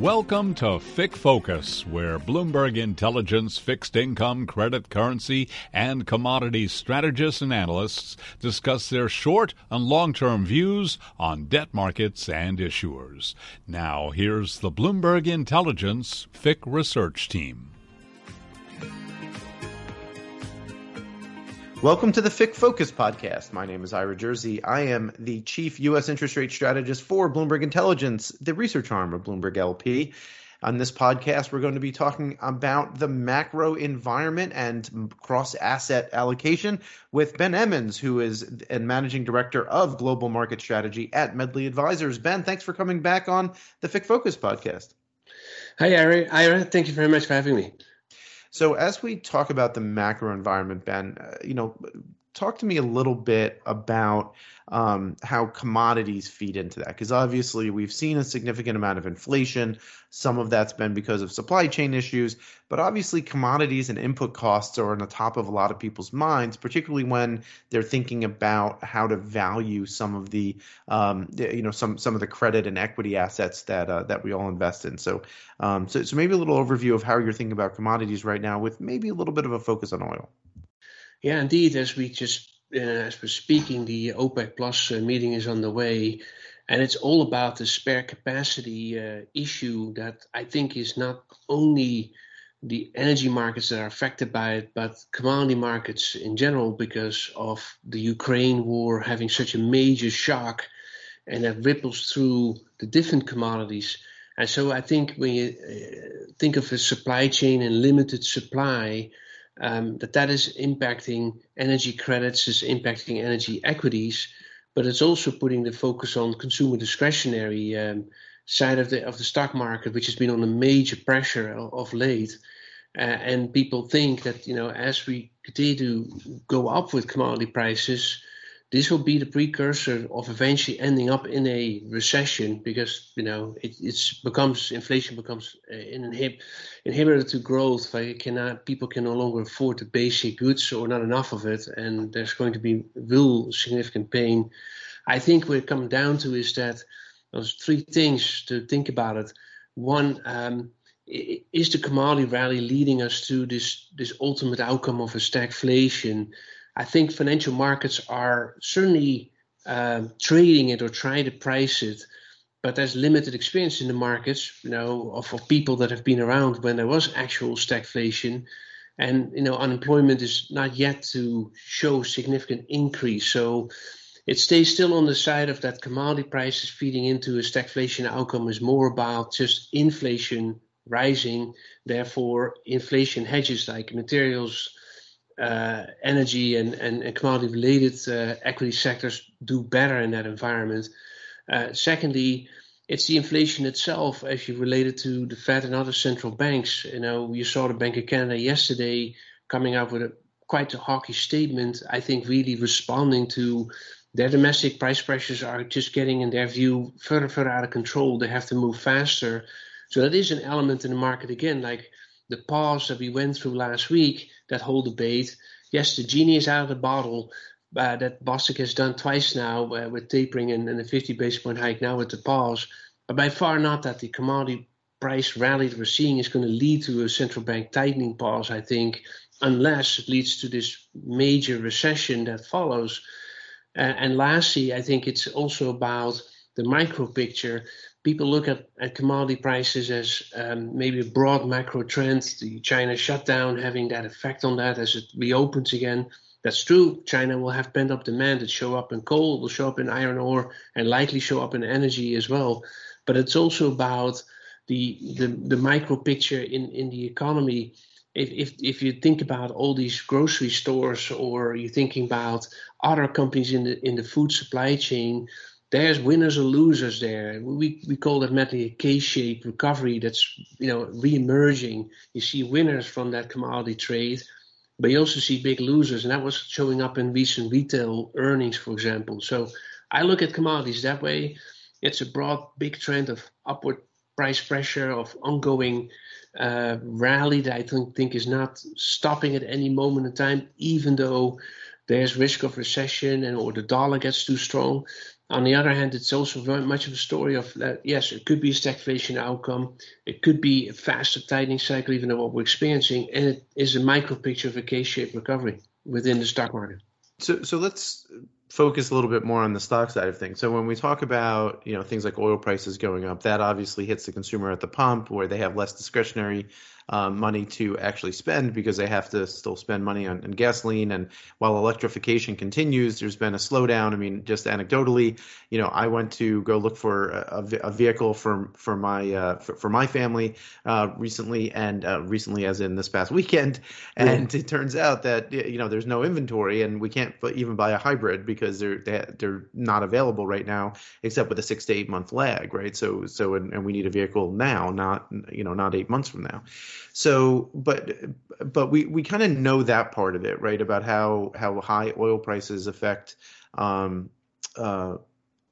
Welcome to FIC Focus, where Bloomberg Intelligence fixed income, credit, currency, and commodities strategists and analysts discuss their short and long term views on debt markets and issuers. Now, here's the Bloomberg Intelligence FIC research team. Welcome to the FIC Focus podcast. My name is Ira Jersey. I am the chief U.S. interest rate strategist for Bloomberg Intelligence, the research arm of Bloomberg LP. On this podcast, we're going to be talking about the macro environment and cross asset allocation with Ben Emmons, who is a managing director of global market strategy at Medley Advisors. Ben, thanks for coming back on the FIC Focus podcast. Hi, Ira. Ira, thank you very much for having me. So as we talk about the macro environment, Ben, uh, you know, talk to me a little bit about um, how commodities feed into that because obviously we've seen a significant amount of inflation. Some of that's been because of supply chain issues but obviously commodities and input costs are on the top of a lot of people's minds particularly when they're thinking about how to value some of the um, you know some some of the credit and equity assets that uh, that we all invest in. So um, so so maybe a little overview of how you're thinking about commodities right now with maybe a little bit of a focus on oil yeah, indeed. As we just uh, as we're speaking, the OPEC Plus uh, meeting is on the way, and it's all about the spare capacity uh, issue that I think is not only the energy markets that are affected by it, but commodity markets in general because of the Ukraine war having such a major shock, and that ripples through the different commodities. And so I think when you uh, think of a supply chain and limited supply um, that that is impacting energy credits, is impacting energy equities, but it's also putting the focus on consumer discretionary um, side of the of the stock market, which has been under major pressure of, late. Uh, and people think that you know as we continue to go up with commodity prices, this will be the precursor of eventually ending up in a recession because you know it it's becomes inflation becomes an inhib, inhibitor to growth. Like cannot people can no longer afford the basic goods or not enough of it, and there's going to be real significant pain. I think what it comes down to is that there's three things to think about it. One. Um, is the commodity rally leading us to this this ultimate outcome of a stagflation? I think financial markets are certainly uh, trading it or trying to price it, but there's limited experience in the markets, you know, of, of people that have been around when there was actual stagflation, and you know, unemployment is not yet to show significant increase. So it stays still on the side of that commodity prices feeding into a stagflation outcome is more about just inflation rising. Therefore, inflation hedges like materials energy and, and, and commodity related uh, equity sectors do better in that environment. Uh, secondly, it's the inflation itself as you related to the Fed and other central banks. You know, you saw the Bank of Canada yesterday coming out with a quite a hawkish statement. I think really responding to their domestic price pressures are just getting, in their view, further further out of control. They have to move faster. So that is an element in the market again, like the pause that we went through last week, that whole debate. Yes, the genie is out of the bottle. Uh, that Bostic has done twice now uh, with tapering and, and a 50 basis point hike now with the pause. But by far not that the commodity price rally that we're seeing is going to lead to a central bank tightening pause, I think, unless it leads to this major recession that follows. Uh, and lastly, I think it's also about the micro picture people look at, at commodity prices as um, maybe a broad macro trend, the China shutdown having that effect on that as it reopens again. That's true. China will have pent up demand. It show up in coal, will show up in iron ore, and likely show up in energy as well. But it's also about the the, the micro picture in, in the economy. If, if if you think about all these grocery stores, or you're thinking about other companies in the in the food supply chain, there's winners or losers there. We we call that medley a K-shaped recovery that's you know re-emerging. You see winners from that commodity trade, but you also see big losers, and that was showing up in recent retail earnings, for example. So I look at commodities that way. It's a broad, big trend of upward price pressure, of ongoing uh, rally that I think, think is not stopping at any moment in time, even though there's risk of recession and or the dollar gets too strong On the other hand, it's also very much of a story of uh, yes, it could be a stagflation outcome, it could be a faster tightening cycle, even though what we're experiencing, and it is a micro picture of a K-shaped recovery within the stock market. So, so let's focus a little bit more on the stock side of things. So when we talk about you know things like oil prices going up, that obviously hits the consumer at the pump where they have less discretionary um, money to actually spend because they have to still spend money on, on, gasoline. And while electrification continues, there's been a slowdown. I mean, just anecdotally, you know, I went to go look for a, a vehicle for for my uh, for, for, my family uh, recently, and uh, recently, as in this past weekend, and it turns out that you know there's no inventory, and we can't even buy a hybrid because they're they're not available right now, except with a six to eight month lag, right? So so and, and we need a vehicle now, not you know not eight months from now. So, but but we we kind of know that part of it, right? About how how high oil prices affect um, uh,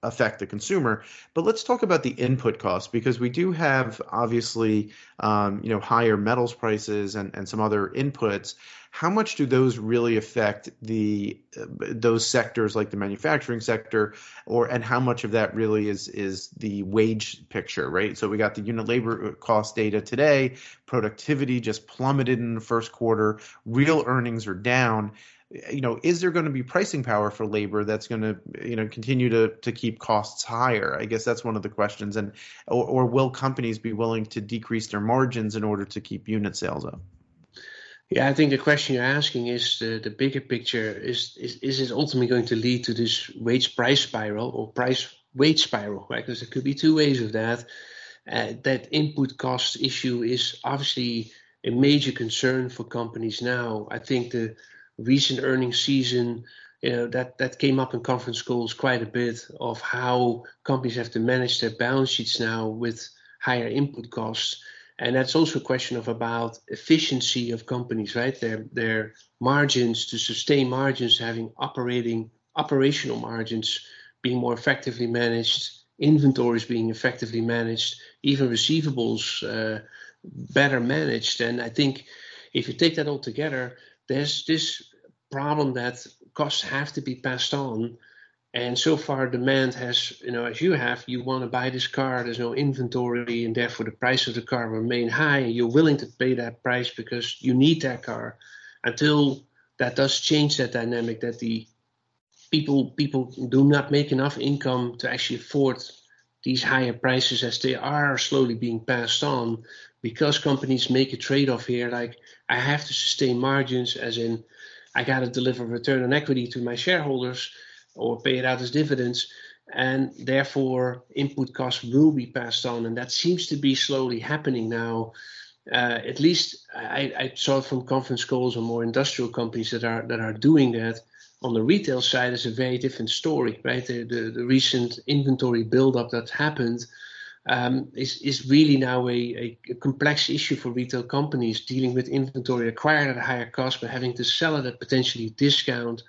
affect the consumer. But let's talk about the input costs because we do have obviously um, you know higher metals prices and, and some other inputs. How much do those really affect the uh, those sectors like the manufacturing sector, or and how much of that really is is the wage picture, right? So we got the unit labor cost data today. Productivity just plummeted in the first quarter. Real earnings are down you know, is there going to be pricing power for labor that's going to, you know, continue to to keep costs higher? I guess that's one of the questions. And or, or will companies be willing to decrease their margins in order to keep unit sales up? Yeah, I think the question you're asking is the, the bigger picture. Is, is is it ultimately going to lead to this wage price spiral or price wage spiral? Right, because there could be two ways of that. Uh, that input cost issue is obviously a major concern for companies now. I think the recent earnings season, you know, that, that came up in conference calls quite a bit of how companies have to manage their balance sheets now with higher input costs. And that's also a question of about efficiency of companies, right? Their their margins to sustain margins, having operating operational margins being more effectively managed, inventories being effectively managed, even receivables uh, better managed. And I think if you take that all together, there's this problem that costs have to be passed on. And so far, demand has, you know, as you have, you want to buy this car, there's no inventory, and therefore the price of the car will remain high. And you're willing to pay that price because you need that car. Until that does change that dynamic, that the people people do not make enough income to actually afford these higher prices as they are slowly being passed on because companies make a trade-off here like i have to sustain margins as in I got to deliver return on equity to my shareholders or pay it out as dividends. And therefore, input costs will be passed on. And that seems to be slowly happening now. Uh, at least I, I, saw it from conference calls on more industrial companies that are that are doing that. On the retail side, is a very different story, right? The, the, the recent inventory buildup that happened um, is, is really now a, a, complex issue for retail companies dealing with inventory acquired at a higher cost but having to sell it at potentially discount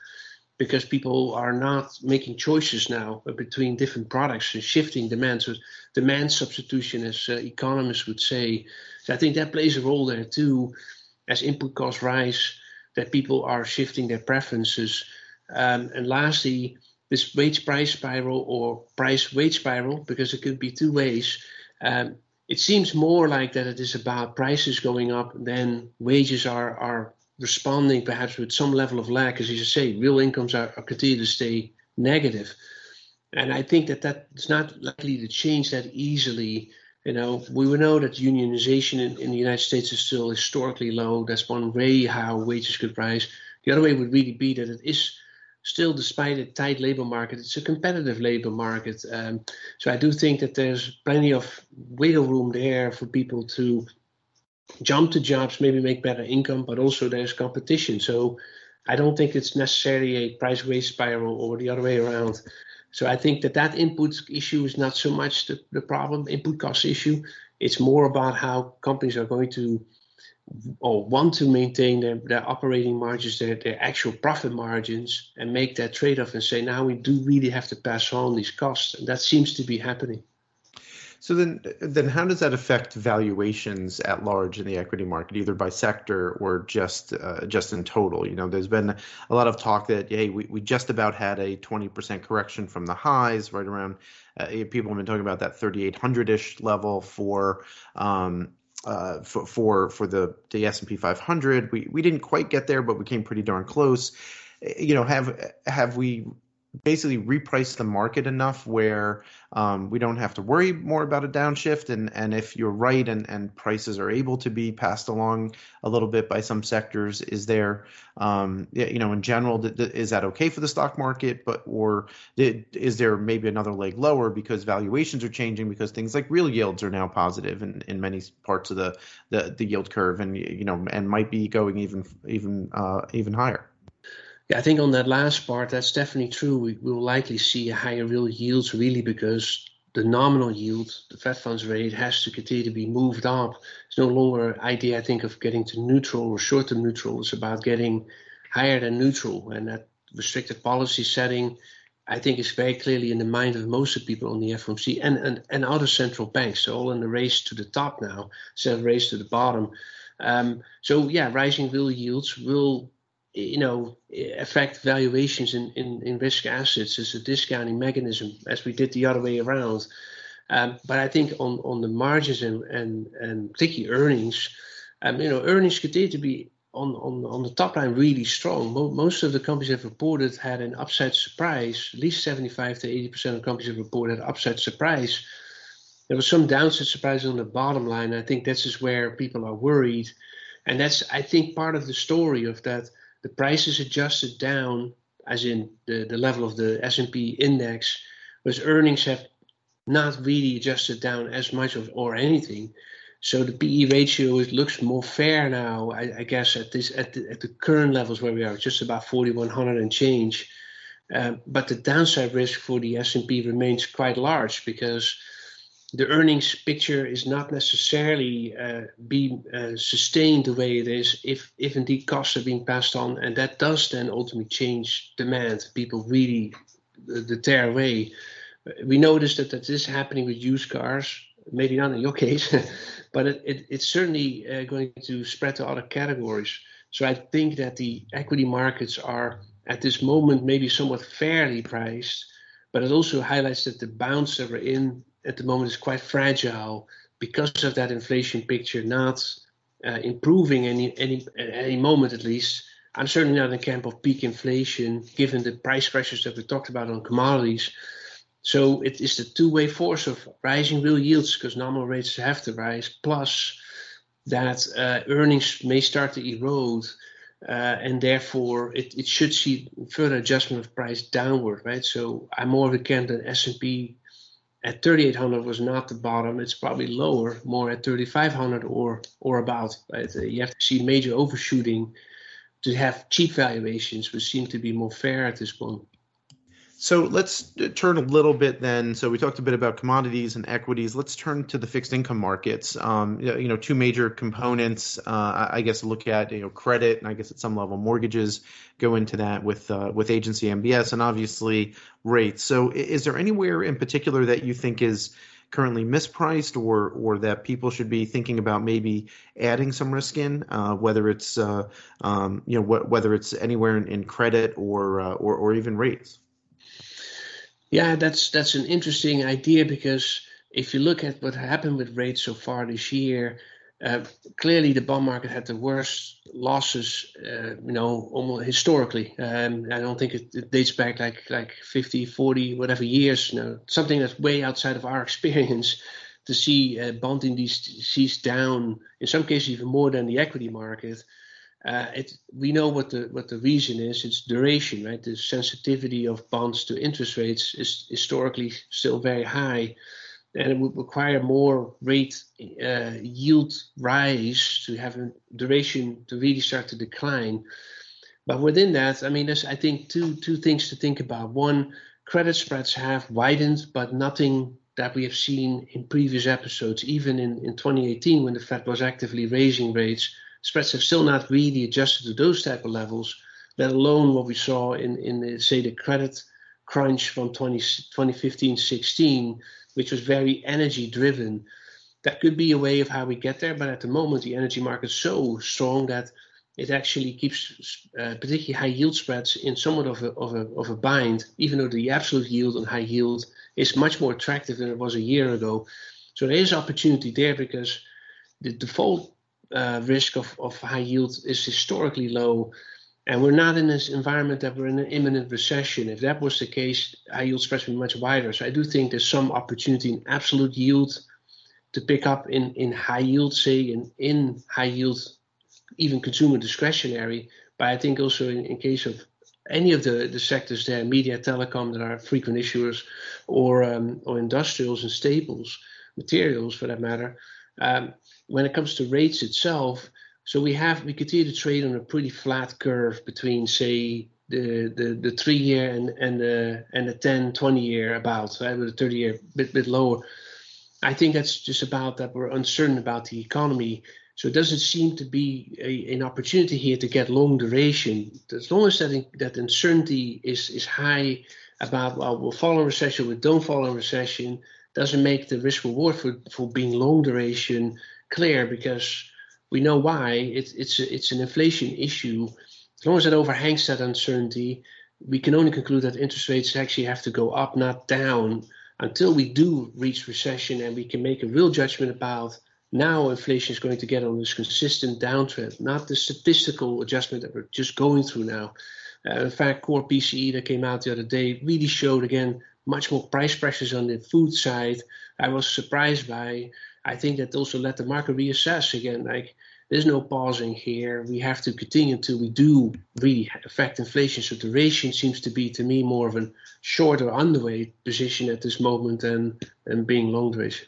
because people are not making choices now between different products and shifting demand. So demand substitution, as uh, economists would say. So I think that plays a role there too, as input costs rise, that people are shifting their preferences. Um, and lastly, this wage price spiral or price wage spiral, because it could be two ways. Um, it seems more like that it is about prices going up than wages are are responding perhaps with some level of lag. As you say, real incomes are, are continue to stay negative. And I think that that is not likely to change that easily. You know, we know that unionization in, in the United States is still historically low. That's one way how wages could rise. The other way would really be that it is still, despite a tight labor market, it's a competitive labor market. Um, so I do think that there's plenty of wiggle room there for people to jump to jobs, maybe make better income, but also there's competition. So I don't think it's necessarily a price wage spiral or the other way around. So I think that that input issue is not so much the, the problem, input cost issue. It's more about how companies are going to or want to maintain their, their operating margins, their, their actual profit margins, and make that trade off and say, now we do really have to pass on these costs. And that seems to be happening. So then, then how does that affect valuations at large in the equity market, either by sector or just uh, just in total? You know, there's been a lot of talk that hey, we, we just about had a 20% correction from the highs, right around. Uh, people have been talking about that 3,800 ish level for. Um, uh, for, for for the the S and P 500, we we didn't quite get there, but we came pretty darn close. You know, have have we basically reprice the market enough where um, we don't have to worry more about a downshift. And, and if you're right and, and prices are able to be passed along a little bit by some sectors, is there, um, you know, in general, is that okay for the stock market? But or is there maybe another leg lower because valuations are changing because things like real yields are now positive in, in many parts of the, the, the yield curve and you know and might be going even even uh, even higher. Yeah, I think on that last part, that's definitely true. We will likely see higher real yields really because the nominal yield, the Fed funds rate, has to continue to be moved up. It's no longer idea, I think, of getting to neutral or short-term neutral. It's about getting higher than neutral, and that restricted policy setting, I think, is very clearly in the mind of most of the people on the FOMC and, and, and other central banks. They're all in the race to the top now instead of race to the bottom. Um, so yeah, rising real yields will you know, affect valuations in, in, in risk assets as a discounting mechanism, as we did the other way around. Um, but I think on, on the margins and, and, and particularly earnings, um, you know, earnings continue to be on, on, on the top line really strong. Mo- most of the companies have reported had an upside surprise. At least 75 to 80% of companies have reported an upside surprise. There was some downside surprise on the bottom line. I think this is where people are worried. And that's, I think, part of the story of that the price is adjusted down, as in the, the level of the S&P index, whereas earnings have not really adjusted down as much of, or anything. So the PE ratio looks more fair now, I, I guess, at this at the, at the, current levels where we are, just about 4,100 and change. Uh, but the downside risk for the S&P remains quite large because the earnings picture is not necessarily uh, being uh, sustained the way it is if, if indeed costs are being passed on, and that does then ultimately change demand. People really uh, the tear away. We noticed that that is happening with used cars. Maybe not in your case, but it, it, it's certainly uh, going to spread to other categories. So I think that the equity markets are at this moment maybe somewhat fairly priced, but it also highlights that the bounce that we're in at the moment is quite fragile because of that inflation picture not uh, improving any any at any moment at least. I'm certainly not in camp of peak inflation given the price pressures that we talked about on commodities. So it is the two-way force of rising real yields because nominal rates have to rise, plus that uh, earnings may start to erode, uh, and therefore it, it should see further adjustment of price downward, right? So I'm more of a camp that S&P at 3800 was not the bottom. It's probably lower, more at 3500 or or about. Right? You have to see major overshooting to have cheap valuations, which seem to be more fair at this point. So let's turn a little bit then. So we talked a bit about commodities and equities. Let's turn to the fixed income markets. Um, you know, two major components. Uh, I guess look at you know credit and I guess at some level mortgages go into that with uh, with agency MBS and obviously rates. So is there anywhere in particular that you think is currently mispriced or or that people should be thinking about maybe adding some risk in, uh, whether it's uh, um, you know wh- whether it's anywhere in, in credit or, uh, or or even rates? Yeah, that's that's an interesting idea because if you look at what happened with rates so far this year, uh, clearly the bond market had the worst losses, uh, you know, almost historically. Um, I don't think it, it, dates back like like 50, 40, whatever years. You know, something that's way outside of our experience to see uh, bond indices down, in some cases even more than the equity market. Uh, it, we know what the what the reason is. It's duration, right? The sensitivity of bonds to interest rates is historically still very high, and it would require more rate uh, yield rise to have a duration to really start to decline. But within that, I mean, there's I think two two things to think about. One, credit spreads have widened, but nothing that we have seen in previous episodes, even in, in 2018 when the Fed was actively raising rates spreads have still not really adjusted to those type of levels, let alone what we saw in, in the, say, the credit crunch from 20, 2015 16, which was very energy driven. That could be a way of how we get there, but at the moment, the energy market is so strong that it actually keeps uh, particularly high yield spreads in somewhat of a, of, a, of a bind, even though the absolute yield on high yield is much more attractive than it was a year ago. So there is opportunity there because the default uh, risk of, of high yield is historically low. And we're not in this environment that we're in an imminent recession. If that was the case, high yield spreads would be much wider. So I do think there's some opportunity in absolute yield to pick up in, in high yield, say, in, in high yield even consumer discretionary. But I think also in, in case of any of the, the sectors there, media, telecom, that are frequent issuers, or um, or industrials and staples, materials for that matter. Um, when it comes to rates itself, so we have we continue to trade on a pretty flat curve between say the the, the three year and and the and the 10, 20 year about right with the 30 year bit bit lower. I think that's just about that we're uncertain about the economy so it doesn't seem to be a, an opportunity here to get long duration. As long as that, that uncertainty is, is high about, well, we'll fall in recession, we don't fall in recession, doesn't make the risk reward for, for being long duration clear because we know why. It, it's, a, it's an inflation issue. As long as it overhangs that uncertainty, we can only conclude that interest rates actually have to go up, not down, until we do reach recession and we can make a real judgment about now inflation is going to get on this consistent downtrend, not the statistical adjustment that we're just going through now. Uh, in fact, core PCE that came out the other day really showed again much more price pressures on the food side. I was surprised by. I think that also let the market reassess again. Like there's no pausing here. We have to continue until we do really affect inflation. So duration seems to be to me more of a short or underweight position at this moment than than being long duration.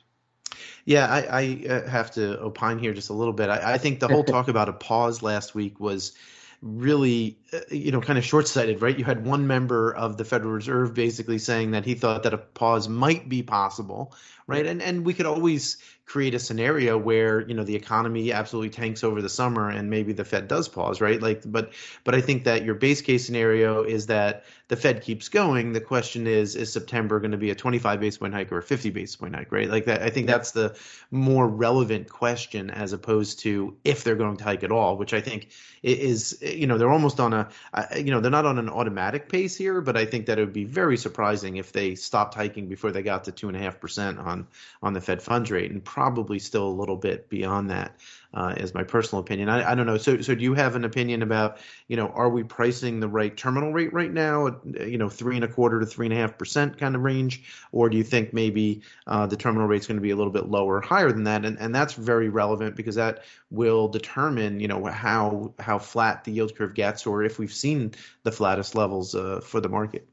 Yeah, I, I uh, have to opine here just a little bit. I, I think the whole talk about a pause last week was really, uh, you know, kind of short sighted, right? You had one member of the Federal Reserve basically saying that he thought that a pause might be possible, right? And and we could always create a scenario where you know the economy absolutely tanks over the summer and maybe the Fed does pause, right? Like, but but I think that your base case scenario is that the Fed keeps going. The question is, is September going to be a 25 basis point hike or a 50 basis point hike, right? Like that. I think that's the more relevant question as opposed to if they're going to hike at all, which I think is you know they're almost on a you know they're not on an automatic pace here, but I think that it would be very surprising if they stopped hiking before they got to two and a half percent on on the Fed funds rate and probably still a little bit beyond that, uh, is my personal opinion. I, I, don't know. So, so do you have an opinion about, you know, are we pricing the right terminal rate right now? You know, three and a quarter to three and a half percent kind of range, or do you think maybe uh, the terminal rate is going to be a little bit lower, higher than that? And and that's very relevant because that will determine, you know, how how flat the yield curve gets, or if we've seen the flattest levels uh, for the market.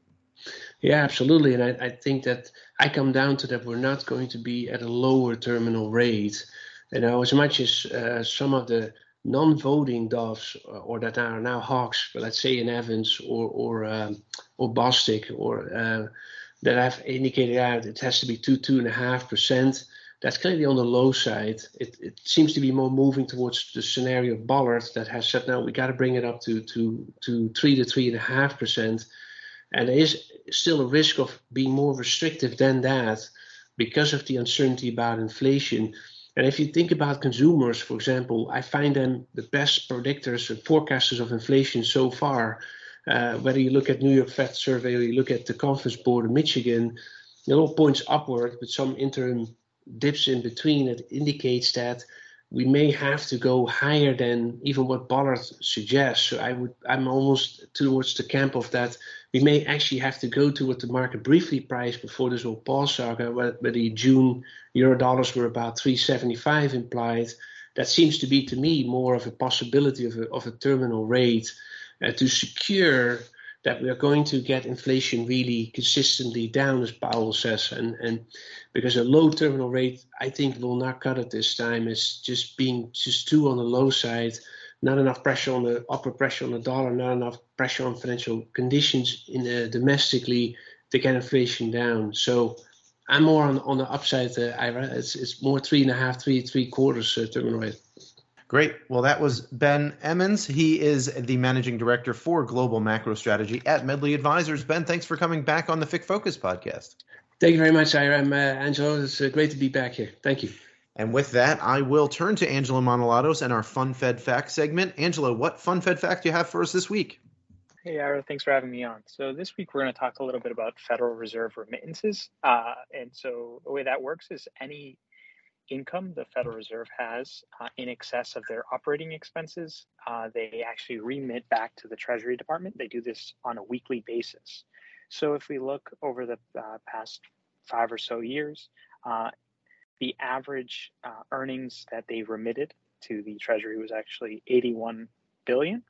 Yeah, absolutely. And I, I, think that I come down to that we're not going to be at a lower terminal rate. You know, as much as uh, some of the non-voting doves uh, or that are now hawks, but let's say in Evans or or um, or Bostic or uh, that have indicated out it has to be two two and a half percent. That's clearly on the low side. It, it seems to be more moving towards the scenario of Bullard that has said now we got to bring it up to to to three to three and a half percent. And there is still a risk of being more restrictive than that because of the uncertainty about inflation. And if you think about consumers, for example, I find them the best predictors and forecasters of inflation so far. Uh, whether you look at New York Fed survey or you look at the Conference Board of Michigan, it all points upward but some interim dips in between that indicates that we may have to go higher than even what Bullard suggests. So I would, I'm almost towards the camp of that. We may actually have to go to what the market briefly priced before this whole pause saga, where, where the June euro dollars were about 375 implied. That seems to be to me more of a possibility of a, of a terminal rate uh, to secure that we are going to get inflation really consistently down, as Powell says, and and because a low terminal rate, I think, will not cut it this time. It's just being just too on the low side, not enough pressure on the upper pressure on the dollar, not enough pressure on financial conditions in the, domestically to get inflation down. So I'm more on on the upside. Uh, Ira, it's it's more three and a half, three three quarters uh, terminal rate. Great. Well, that was Ben Emmons. He is the managing director for global macro strategy at Medley Advisors. Ben, thanks for coming back on the FIC Focus podcast. Thank you very much, Iram. Uh, Angelo, it's uh, great to be back here. Thank you. And with that, I will turn to Angelo Manolatos and our Fun Fed Fact segment. Angelo, what Fun Fed Fact do you have for us this week? Hey, Ira, thanks for having me on. So this week we're going to talk a little bit about Federal Reserve remittances. Uh, and so the way that works is any income the Federal Reserve has uh, in excess of their operating expenses, uh, they actually remit back to the Treasury Department. They do this on a weekly basis. So if we look over the uh, past five or so years, uh, the average uh, earnings that they remitted to the Treasury was actually 81 billion,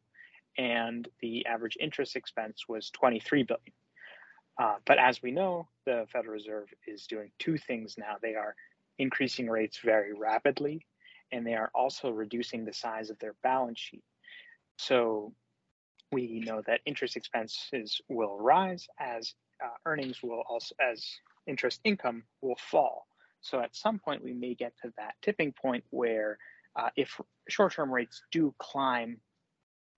and the average interest expense was 23 billion. Uh, but as we know, the Federal Reserve is doing two things now. They are increasing rates very rapidly, and they are also reducing the size of their balance sheet. So we know that interest expenses will rise as uh, earnings will also as interest income will fall. So at some point we may get to that tipping point where uh, if short-term rates do climb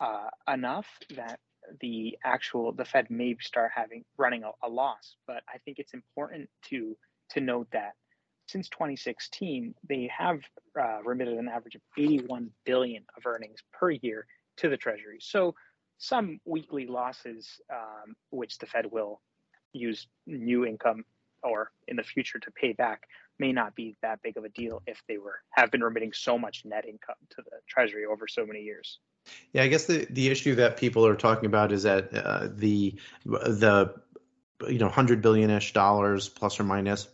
uh, enough that the actual the Fed may start having running a, a loss. But I think it's important to to note that since 2016 they have uh, remitted an average of 81 billion of earnings per year to the Treasury. So some weekly losses, um, which the Fed will use new income or in the future to pay back, may not be that big of a deal if they were have been remitting so much net income to the Treasury over so many years. Yeah, I guess the the issue that people are talking about is that uh, the the you know hundred billion ish dollars plus or minus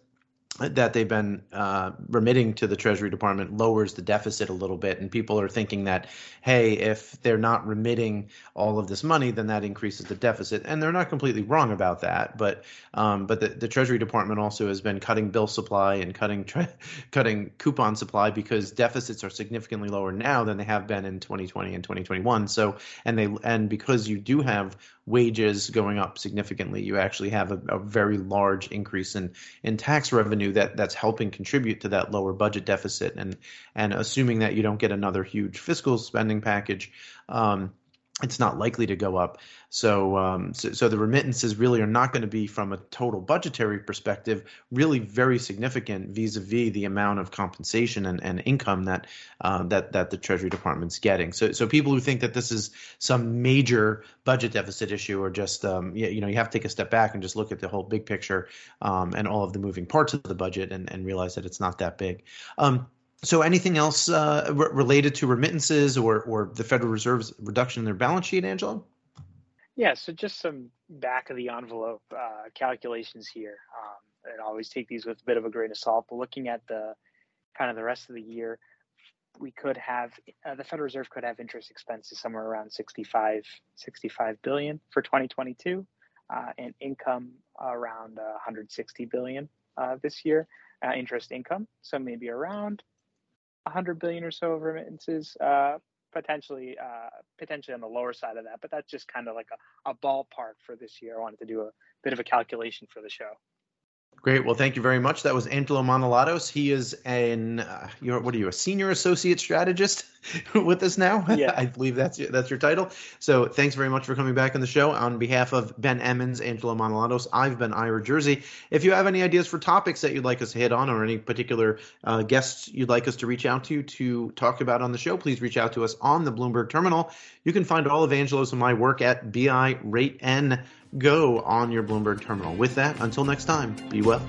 that they've been uh, remitting to the Treasury Department lowers the deficit a little bit, and people are thinking that, hey, if they're not remitting all of this money, then that increases the deficit, and they're not completely wrong about that. But um, but the, the, Treasury Department also has been cutting bill supply and cutting tre- cutting coupon supply because deficits are significantly lower now than they have been in 2020 and 2021. So and they and because you do have wages going up significantly, you actually have a, a very large increase in in tax revenue that that's helping contribute to that lower budget deficit. And and assuming that you don't get another huge fiscal spending package um, it's not likely to go up. So, um, so, so, the remittances really are not going to be, from a total budgetary perspective, really very significant vis-a-vis the amount of compensation and, and income that uh, that that the Treasury Department's getting. So, so people who think that this is some major budget deficit issue are just, um, you, you know, you have to take a step back and just look at the whole big picture um, and all of the moving parts of the budget and, and realize that it's not that big. Um, so, anything else uh, related to remittances or, or the Federal Reserve's reduction in their balance sheet, Angelo? Yeah, so just some back of the envelope uh, calculations here. Um, and always take these with a bit of a grain of salt. But looking at the kind of the rest of the year, we could have uh, the Federal Reserve could have interest expenses somewhere around 65, 65 billion for 2022, uh, and income around 160 billion uh, this year. Uh, interest income, so maybe around 100 billion or so of remittances, uh, potentially uh, potentially on the lower side of that. But that's just kind of like a, a ballpark for this year. I wanted to do a bit of a calculation for the show. Great. Well, thank you very much. That was Angelo Manolatos. He is an uh, you're, what are you a senior associate strategist with us now? Yeah, I believe that's your, that's your title. So thanks very much for coming back on the show. On behalf of Ben Emmons, Angelo Manolatos, I've been Ira Jersey. If you have any ideas for topics that you'd like us to hit on, or any particular uh, guests you'd like us to reach out to to talk about on the show, please reach out to us on the Bloomberg Terminal. You can find all of Angelo's and my work at bi rate n go on your Bloomberg terminal. With that, until next time, be well.